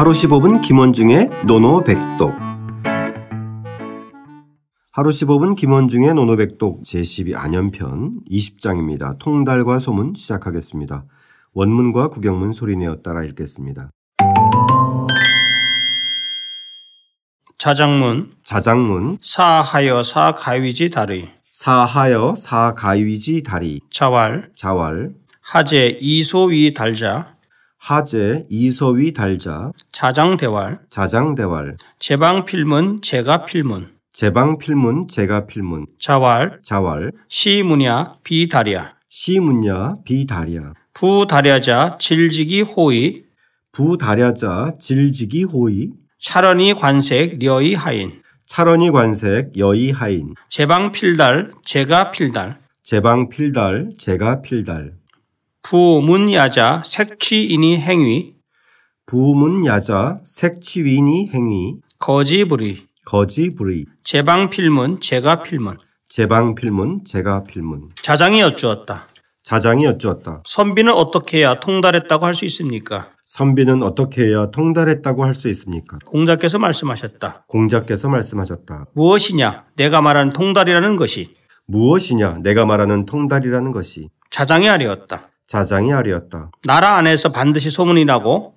하루 15분 김원중의 노노백독. 하루 15분 김원중의 노노백독 제12 안연편 20장입니다. 통달과 소문 시작하겠습니다. 원문과 구경문 소리내어 따라 읽겠습니다. 자장문. 자장문. 사하여 사가위지 다리. 사하여 사가위지 다리. 자왈. 자왈. 하제 이소위 달자 하제 이서위 달자 자장대왈 자장대왈 제방필문 제가필문. 제방필문 제가필문. 자왈 자왈 시문야 비다리야 시문야 비다리야 부다리아자 질지기 호의. 부다랴자 질지기 호의. 차런이 관색 려이 하인. 차런이 관색 여의 하인. 제방 필달 제가 필달. 제방 필달 제가 필달 부문야자 색취인이 행위 부문야자 색치윈이 행위 거지부리 거지부리 제방필문 제가필문 제방필문 제가필문 자장이 여쭈었다. 자장이 여쭈었다. 선비는 어떻게 해야 통달했다고 할 수 있습니까? 선비는 어떻게 해야 통달했다고 할 수 있습니까? 공자께서 말씀하셨다. 공자께서 말씀하셨다. 무엇이냐? 내가 말하는 통달이라는 것이 무엇이냐 내가 말하는 통달이라는 것이 자장이 아리였다. 자장이 아리였다. 나라 안에서 반드시 소문이 나고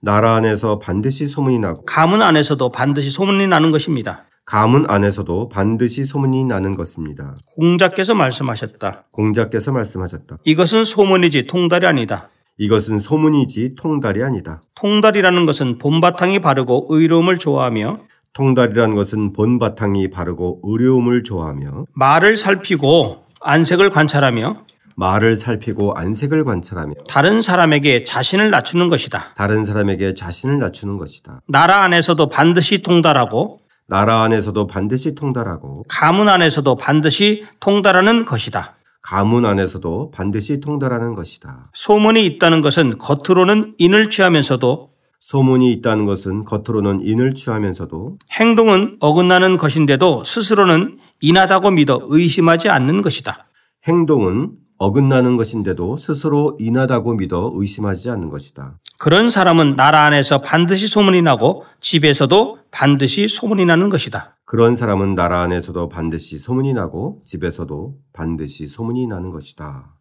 나라 안에서 반드시 소문이 나고 가문 안에서도 반드시 소문이 나는 것입니다. 가문 안에서도 반드시 소문이 나는 것입니다. 공자께서 말씀하셨다. 공자께서 말씀하셨다. 이것은 소문이지 통달이 아니다. 이것은 소문이지 통달이 아니다. 통달이라는 것은 본바탕이 바르고 의로움을 좋아하며 통달이란 것은 본바탕이 바르고 의료움을 좋아하며 말을 살피고 안색을 관찰하며 말을 살피고 안색을 관찰하며 다른 사람에게 자신을 낮추는 것이다. 다른 사람에게 자신을 낮추는 것이다. 나라 안에서도 반드시 통달하고 나라 안에서도 반드시 통달하고 가문 안에서도 반드시 통달하는 것이다. 가문 안에서도 반드시 통달하는 것이다. 소문이 있다는 것은 겉으로는 인을 취하면서도 소문이 있다는 것은 겉으로는 인을 취하면서도 행동은 어긋나는 것인데도 스스로는 인하다고 믿어 의심하지 않는 것이다. 행동은 어긋나는 것인데도 스스로 인하다고 믿어 의심하지 않는 것이다. 그런 사람은 나라 안에서 반드시 소문이 나고 집에서도 반드시 소문이 나는 것이다. 그런 사람은 나라 안에서도 반드시 소문이 나고 집에서도 반드시 소문이 나는 것이다.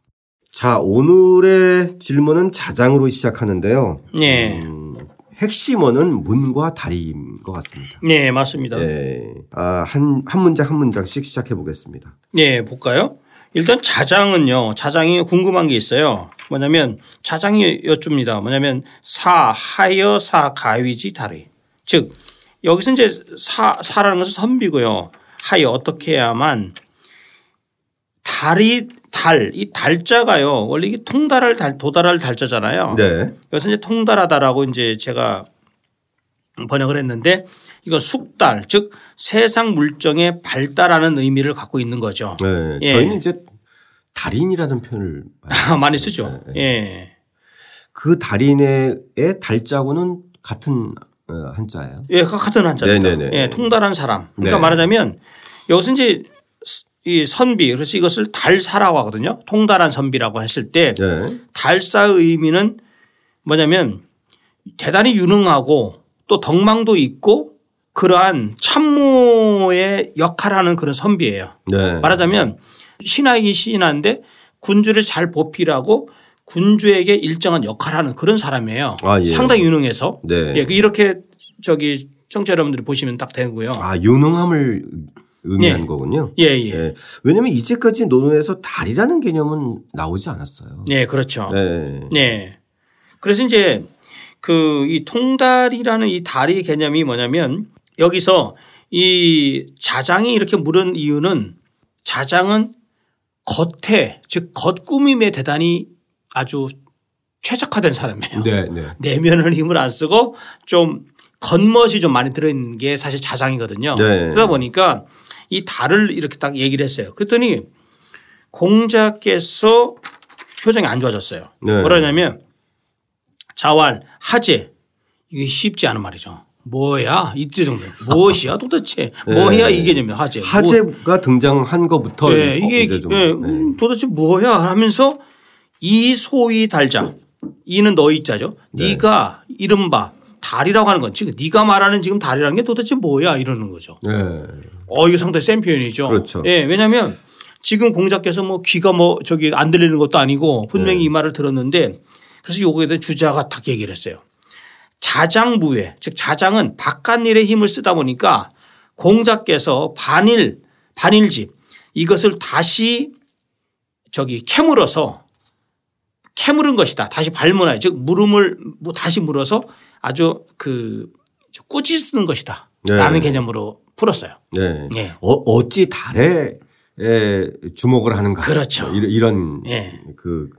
자, 오늘의 질문은 자장으로 시작하는데요. 네. 음, 핵심어는 문과 다리인 것 같습니다. 네, 맞습니다. 네, 네. 아, 한, 한 문장 한 문장씩 시작해 보겠습니다. 네, 볼까요? 일단 자장은요, 자장이 궁금한 게 있어요. 뭐냐면 자장이 여쭙니다. 뭐냐면 사, 하여, 사, 가위지, 다리. 즉, 여기서 이제 사, 사라는 것은 선비고요. 하여 어떻게 해야만 달이 달, 이 달자가요. 원래 이게 통달할 달, 도달할 달자잖아요. 네. 그래서 이제 통달하다라고 이제 제가 번역을 했는데 이거 숙달, 즉 세상 물정의 발달하는 의미를 갖고 있는 거죠. 네. 예. 저희는 이제 달인이라는 표현을 많이 쓰죠. 네. 예. 그 달인의 달자고는 같은 어, 한자예요. 예, 같은 한자입니다. 네네네. 예, 통달한 사람. 그러니까 네. 말하자면 여기서 이제 이 선비 그래서 이것을 달사라고 하거든요. 통달한 선비라고 했을 때 네. 달사의 의미는 뭐냐면 대단히 유능하고 또 덕망도 있고 그러한 참모의 역할을 하는 그런 선비예요. 네. 말하자면 신하이긴 신하인데 군주를 잘 보필하고 군주에게 일정한 역할을 하는 그런 사람이에요. 아, 예. 상당히 유능해서. 네. 예, 이렇게 저기 청취자 여러분들이 보시면 딱 되고요. 아, 유능함을 의미하는 네. 거군요. 예, 예. 네. 왜냐하면 이제까지 논어에서 달이라는 개념은 나오지 않았어요. 네, 그렇죠. 네. 네. 그래서 이제 그 이 통달이라는 이 다리 개념이 뭐냐면 여기서 이 자장이 이렇게 물은 이유는 자장은 겉에 즉 겉꾸밈에 대단히 아주 최적화된 사람이에요. 네, 네. 내면을 힘을 안 쓰고 좀 겉멋이 좀 많이 들어있는 게 사실 자장이거든요. 네. 그러다 보니까 이 달을 이렇게 딱 얘기를 했어요. 그랬더니 공자께서 표정이 안 좋아졌어요. 네. 뭐라냐면 자활, 하재 이게 쉽지 않은 말이죠. 뭐야 이때 정도 무엇이야 도대체 뭐야 이 개념이 하재 뭐- 네. 하재가 등장한 것부터 예, 이게 예, 네. 음, 도대체 뭐야 하면서 이 소위 달자 이는 너희 자죠. 네. 네가 이른바 달이라고 하는 건 지금 네가 말하는 지금 달이라는 게 도대체 뭐야 이러는 거죠. 네. 어, 이거 상당히 센 표현이죠. 그렇죠. 예, 왜냐하면 지금 공자께서 뭐 귀가 뭐 저기 안 들리는 것도 아니고 분명히 이 말을 들었는데 그래서 요거에 대해 주자가 딱 얘기를 했어요. 자장무회 즉 자장은 바깥 일에 힘을 쓰다 보니까 공자께서 반일 반일집 이것을 다시 저기 캐물어서 캐물은 것이다. 다시 발문하여 즉 물음을 뭐 다시 물어서 아주 그 꾸짖 쓰는 것이다. 네. 라는 개념으로 풀었어요. 네. 예. 어, 어찌 달에 에, 주목을 하는가. 그렇죠. 뭐 이런, 이런 예. 그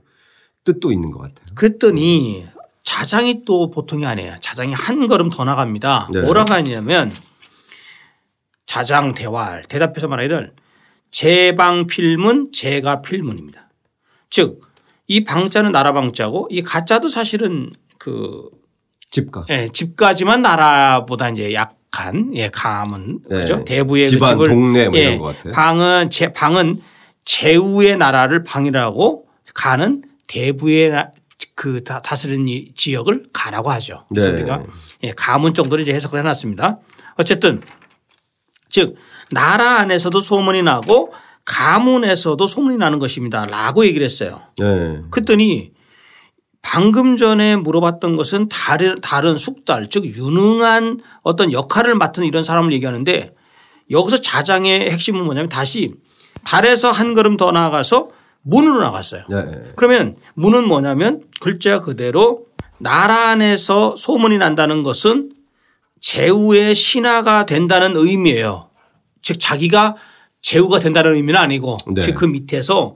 뜻도 있는 것 같아요. 그랬더니 자장이 또 보통이 아니에요. 자장이 한 걸음 더 나갑니다. 네. 뭐라고 하냐면 자장 대활 대답해서 말하기를 제방 필문 제가 필문입니다. 즉 이 방자는 나라 방자고 이 가자도 사실은 그 집가. 예, 집까지만 나라보다 이제 약한 예, 감은 네. 그죠 대부의 그 집안, 집을 동네 뭐 예, 이런 것 같아요. 방은 제 방은 제후의 나라를 방이라고 가는 대부의 나- 그 다- 다스리는 이 지역을 가라고 하죠. 그래서 네. 우리가 예, 가문 정도로 이제 해석을 해놨습니다. 어쨌든 즉 나라 안에서도 소문이 나고 가문에서도 소문이 나는 것입니다 라고 얘기를 했어요. 네. 그랬더니 방금 전에 물어봤던 것은 다른 다른 숙달 즉 유능한 어떤 역할을 맡은 이런 사람을 얘기하는데 여기서 자장의 핵심은 뭐냐면 다시 달에서 한 걸음 더 나아가서 문으로 나갔어요. 네. 그러면 문은 뭐냐면 글자 그대로 나라 안에서 소문이 난다는 것은 제후의 신하가 된다는 의미예요. 즉 자기가 제후가 된다는 의미는 아니고 네. 즉그 밑에서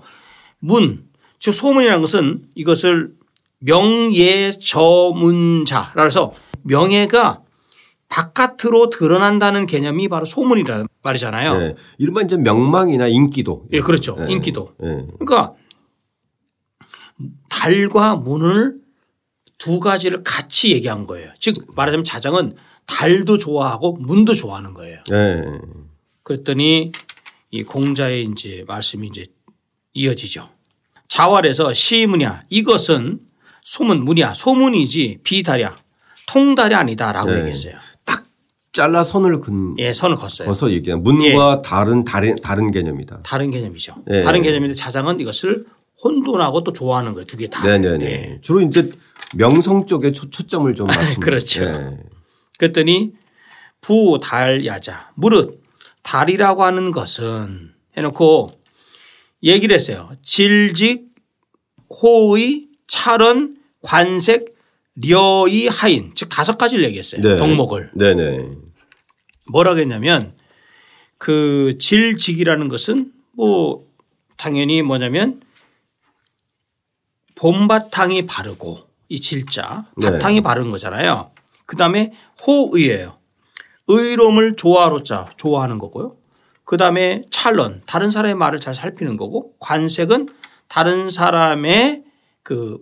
문, 즉 소문이라는 것은 이것을 명예저문자라 해서 명예가 바깥으로 드러난다는 개념이 바로 소문이라는 말이잖아요. 네. 이른바 이제 명망이나 인기도. 예, 그렇죠. 네. 인기도. 네. 그러니까 달과 문을 두 가지를 같이 얘기한 거예요. 즉 말하자면 자장은 달도 좋아하고 문도 좋아하는 거예요. 네. 그랬더니 이 공자의 이제 말씀이 이제 이어지죠. 자활에서 시문이야 이것은 소문 문이야 소문이지 비달이야 통달이 아니다라고 네. 얘기했어요. 잘라 선을 근, 예, 선을 걷어요. 거서 얘기한 문과 다른, 다른, 다른 개념이다. 다른 개념이죠. 예. 다른 개념인데 자장은 이것을 혼돈하고 또 좋아하는 거예요. 두 개 다. 네네네. 예. 주로 이제 명성 쪽에 초, 초점을 좀 맞춘 그렇죠. 네. 그랬더니 부 달 야자 무릇 달이라고 하는 것은 해놓고 얘기를 했어요. 질직 호의 찰원 관색 려이 하인 즉 다섯 가지를 얘기했어요. 네. 덕목을 네네. 뭐라고 했냐면 그 질직이라는 것은 뭐 당연히 뭐냐면 봄바탕이 바르고 이 질자 네. 바탕이 바른 거잖아요. 그 다음에 호의예요. 의로움을 좋아로자 좋아하는 거고요. 그 다음에 찰론 다른 사람의 말을 잘 살피는 거고 관색은 다른 사람의 그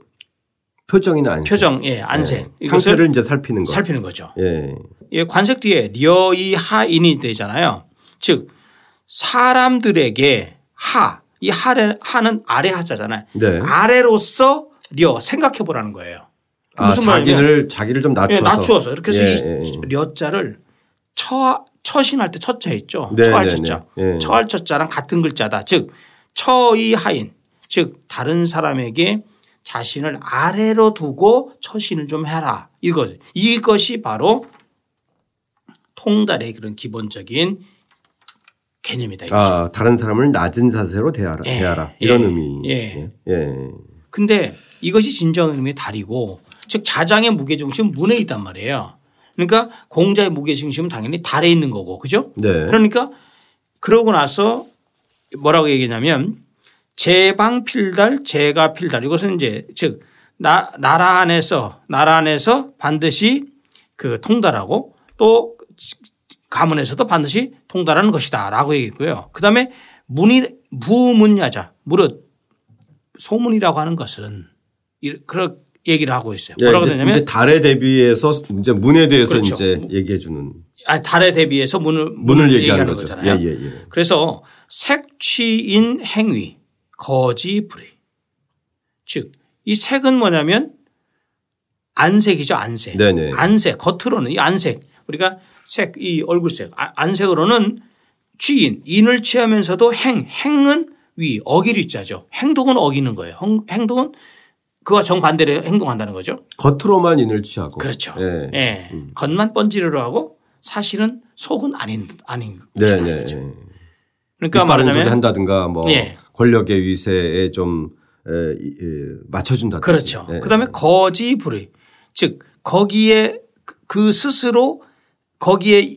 표정이나 안색. 표정, 예, 안색 네. 이것을 상태를 이제 살피는 거. 살피는 거죠. 예. 예, 관색 뒤에 려이 하인이 되잖아요. 즉 사람들에게 하, 이 하는, 하는 아래 하자잖아요. 네. 아래로서 려 생각해 보라는 거예요. 그 아, 무슨 말이냐면 자기를 자기를 좀 낮춰서. 예, 낮추어서 이렇게 해서 예, 이 예, 예. 려자를 처 처신할 때 첫자 있죠. 네, 처할 네, 첫자. 네. 예. 처할 첫자랑 같은 글자다. 즉 처이 하인. 즉 다른 사람에게 자신을 아래로 두고 처신을 좀 해라. 이거 이것이 바로 통달의 그런 기본적인 개념이다 이거죠. 아, 다른 사람을 낮은 자세로 대하라. 예, 대하라. 이런 예, 의미. 예. 예. 근데 이것이 진정 의미의 달이고 즉 자장의 무게 중심은 문에 있단 말이에요. 그러니까 공자의 무게 중심은 당연히 달에 있는 거고 그죠? 네. 그러니까 그러고 나서 뭐라고 얘기냐면 제방 필달 제가 필달 이것은 이제 즉 나, 나라 안에서 나라 안에서 반드시 그 통달하고 또 가문에서도 반드시 통달하는 것이다라고 얘기했고요. 그다음에 문이 부문야자 무릇 소문이라고 하는 것은 이- 그런 얘기를 하고 있어요. 예, 뭐라고 이제, 되냐면 이제 달에 대비해서 이제 문에 대해서 그렇죠. 이제 얘기해 주는 아니, 달에 대비해서 문을 문을 얘기하는 거죠. 거잖아요. 예, 예, 예. 그래서 색취인 행위 거지 불의. 즉 이 색은 뭐냐면 안색이죠 안색. 네네. 안색 겉으로는 이 안색 우리가 색 이 얼굴색 아- 안색으로는 취인 인을 취하면서도 행 행은 위 어기를 자죠. 행동은 어기는 거예요. 행- 행동은 그와 정반대로 행동한다는 거죠. 겉으로만 인을 취하고. 그렇죠. 예. 예. 겉만 번지르르 하고 사실은 속은 아닌 아닌. 네네. 이거죠. 그러니까 말하자면 말하자면 한다든가 뭐 예. 권력의 위세에 좀 에, 이- 이, 맞춰준다. 그렇죠. 예. 그다음에 거지 불의 즉 거기에 그- 그 스스로 거기에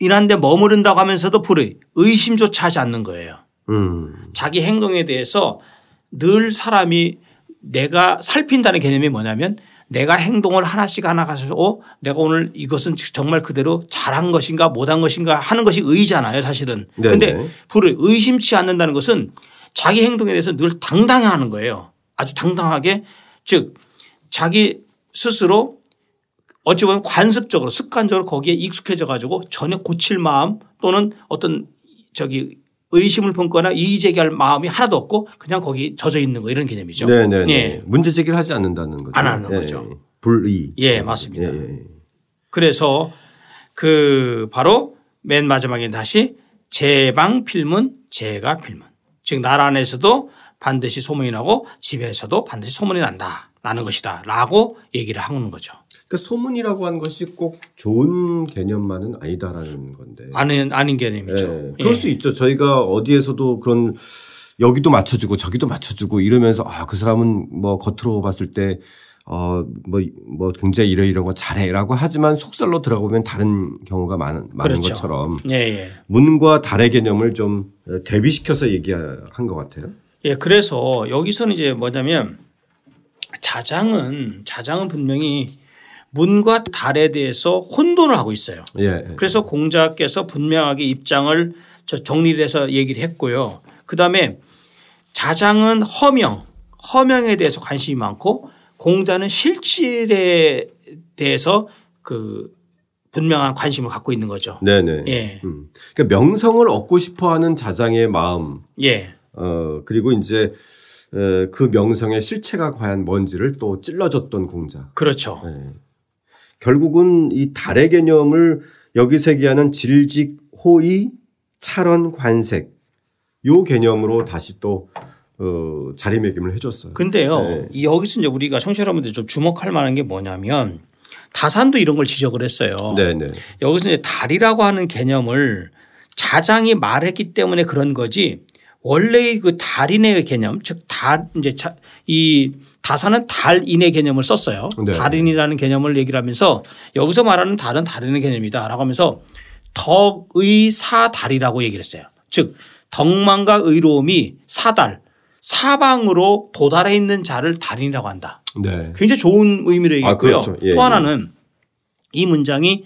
인한데 머무른다고 하면서도 불의 의심조차 하지 않는 거예요. 음. 자기 행동에 대해서 늘 사람이 내가 살핀다는 개념이 뭐냐면 내가 행동을 하나씩 하나 가지고 어, 내가 오늘 이것은 정말 그대로 잘한 것인가 못한 것인가 하는 것이 의잖아요 사실은. 그런데 불을 의심치 않는다는 것은 자기 행동에 대해서 늘 당당해 하는 거예요. 아주 당당하게 즉 자기 스스로 어찌 보면 관습적으로 습관적으로 거기에 익숙해져 가지고 전혀 고칠 마음 또는 어떤 저기 의심을 품거나 이의 제기할 마음이 하나도 없고 그냥 거기 젖어 있는 거 이런 개념이죠. 네 네. 예. 문제 제기를 하지 않는다는 거죠. 안 하는 예, 거죠. 예. 불의. 예, 맞습니다. 예, 예. 그래서 그 바로 맨 마지막에 다시 제방 필문 제가 필문 즉 나라 안에서도 반드시 소문이 나고 집에서도 반드시 소문이 난다 나는 것이다 라고 얘기를 하는 거죠. 그러니까 소문이라고 하는 것이 꼭 좋은 개념만은 아니다라는 건데. 아닌 아닌 개념이죠. 예. 그럴 예. 수 있죠. 저희가 어디에서도 그런 여기도 맞춰주고 저기도 맞춰주고 이러면서 아, 그 사람은 뭐 겉으로 봤을 때 어, 뭐, 뭐 굉장히 이러 이런 거 잘해라고 하지만 속살로 들어가보면 다른 경우가 많은, 많은 그렇죠. 것처럼 예, 예. 문과 달의 개념을 좀 대비시켜서 얘기한 것 같아요. 예, 그래서 여기서는 이제 뭐냐면 자장은 자장은 분명히 문과 달에 대해서 혼돈을 하고 있어요. 예. 예. 그래서 공자께서 분명하게 입장을 저 정리를 해서 얘기를 했고요. 그 다음에 자장은 허명, 허명에 대해서 관심이 많고 공자는 실질에 대해서 그 분명한 관심을 갖고 있는 거죠. 네네. 예. 음. 그러니까 명성을 얻고 싶어 하는 자장의 마음, 예. 어, 그리고 이제 에, 그 명성의 실체가 과연 뭔지를 또 찔러줬던 공자. 그렇죠. 예. 결국은 이 달의 개념을 여기서 얘기하는 질직, 호의, 차런, 관색 요 개념으로 다시 또 어, 자리매김을 해줬어요. 근데요. 네. 이 여기서 이제 우리가 청취자 여러분들 좀 주목할 만한 게 뭐냐면 다산도 이런 걸 지적을 했어요. 네네. 여기서 이제 달이라고 하는 개념을 자장이 말했기 때문에 그런 거지 원래의 그 달인의 개념 즉 달 이제 자- 이 다산은 달인의 개념을 썼어요. 네. 달인이라는 개념을 얘기를 하면서 여기서 말하는 달은 달인의 개념이다라고 하면서 덕의 사달이라고 얘기를 했어요. 즉 덕망과 의로움이 사달 사방으로 도달해 있는 자를 달인이라고 한다. 네. 굉장히 좋은 의미로 얘기했고요. 아, 그렇죠. 예, 또 예. 하나는 이 문장이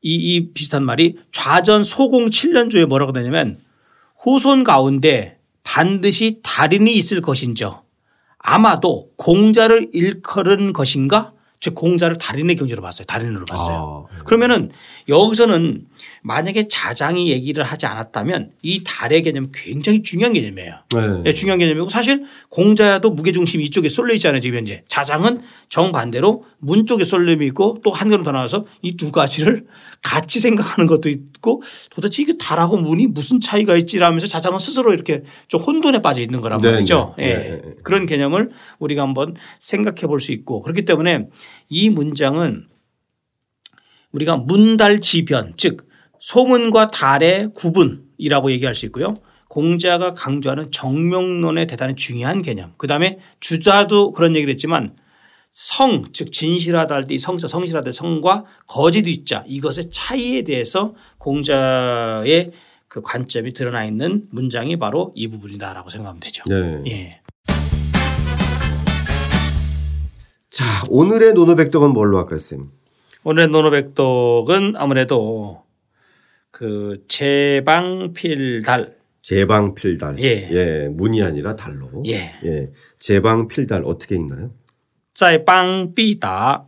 이, 이 비슷한 말이 좌전 소공 7년조에 뭐라고 되냐면 후손 가운데 반드시 달인이 있을 것인저 아마도 공자를 일컬은 것인가 즉 공자를 달인의 경지로 봤어요. 달인으로 봤어요. 아, 그러면은 여기서는 만약에 자장이 얘기를 하지 않았다면 이 달의 개념 굉장히 중요한 개념이에요. 네. 네, 중요한 개념이고 사실 공자도 무게중심이 이쪽에 쏠려 있잖아요. 지금 현재. 자장은 정반대로 문 쪽에 쏠림이 있고 또 한 걸음 더 나와서 이 두 가지를 같이 생각하는 것도 있고 도대체 이게 달하고 문이 무슨 차이가 있지라면서 자장은 스스로 이렇게 좀 혼돈에 빠져 있는 거란 네, 말이죠. 네. 예. 네, 네. 그런 개념을 우리가 한번 생각해 볼 수 있고 그렇기 때문에 이 문장은 우리가 문달지변 즉 소문과 달의 구분이라고 얘기할 수 있고요. 공자가 강조하는 정명론의 대단히 중요한 개념. 그 다음에 주자도 그런 얘기를 했지만 성, 즉 진실하다 할 때 이 성자, 성실하다 의 성과 거짓 있자 이것의 차이에 대해서 공자의 그 관점이 드러나 있는 문장이 바로 이 부분이다라고 생각하면 되죠. 네. 예. 자, 오늘의 노노백덕은 뭘로 할까요, 쌤? 오늘의 노노백독은 아무래도 그 제방필달 제방필달 예. 예 문이 아니라 달로 예, 예. 제방필달 어떻게 읽나요? 제방비다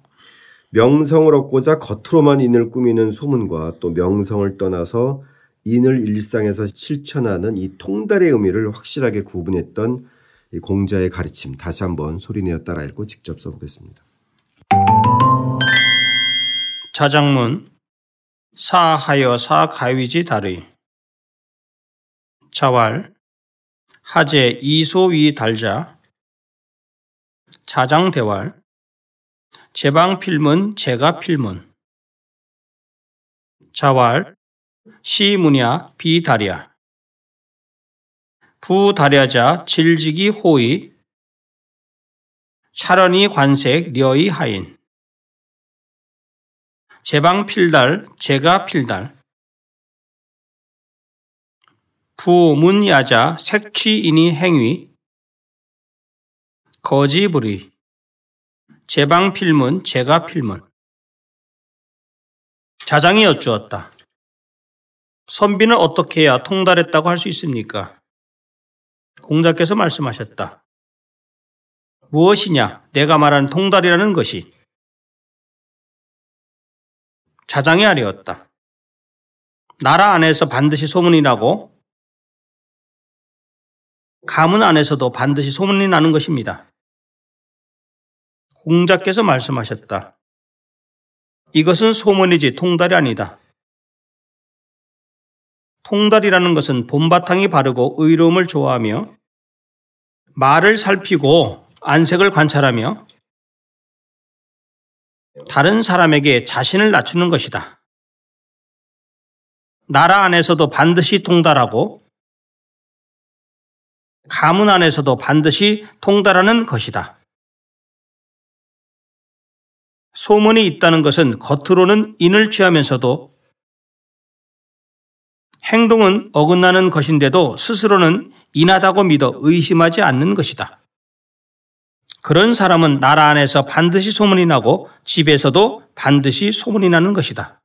명성을 얻고자 겉으로만 인을 꾸미는 소문과 또 명성을 떠나서 인을 일상에서 실천하는 이 통달의 의미를 확실하게 구분했던 이 공자의 가르침 다시 한번 소리내어 따라 읽고 직접 써보겠습니다. 자장문 사하여 사 가위지 다르이. 자왈 하제 이소위 달자. 자장대왈 제방 필문 제가 필문. 자왈 시문야 비다랴. 부다랴자 질지기 호의 차련이 관색 려이 하인 제방필달 제가필달 부문야자 색취인이 행위 거지부리 제방필문 제가필문 자장이 여쭈었다. 선비는 어떻게 해야 통달했다고 할 수 있습니까? 공자께서 말씀하셨다. 무엇이냐? 내가 말하는 통달이라는 것이 자장이 아니었다. 나라 안에서 반드시 소문이 나고 가문 안에서도 반드시 소문이 나는 것입니다. 공자께서 말씀하셨다. 이것은 소문이지 통달이 아니다. 통달이라는 것은 본바탕이 바르고 의로움을 좋아하며 말을 살피고 안색을 관찰하며 다른 사람에게 자신을 낮추는 것이다. 나라 안에서도 반드시 통달하고 가문 안에서도 반드시 통달하는 것이다. 소문이 있다는 것은 겉으로는 인을 취하면서도 행동은 어긋나는 것인데도 스스로는 인하다고 믿어 의심하지 않는 것이다. 그런 사람은 나라 안에서 반드시 소문이 나고 집에서도 반드시 소문이 나는 것이다.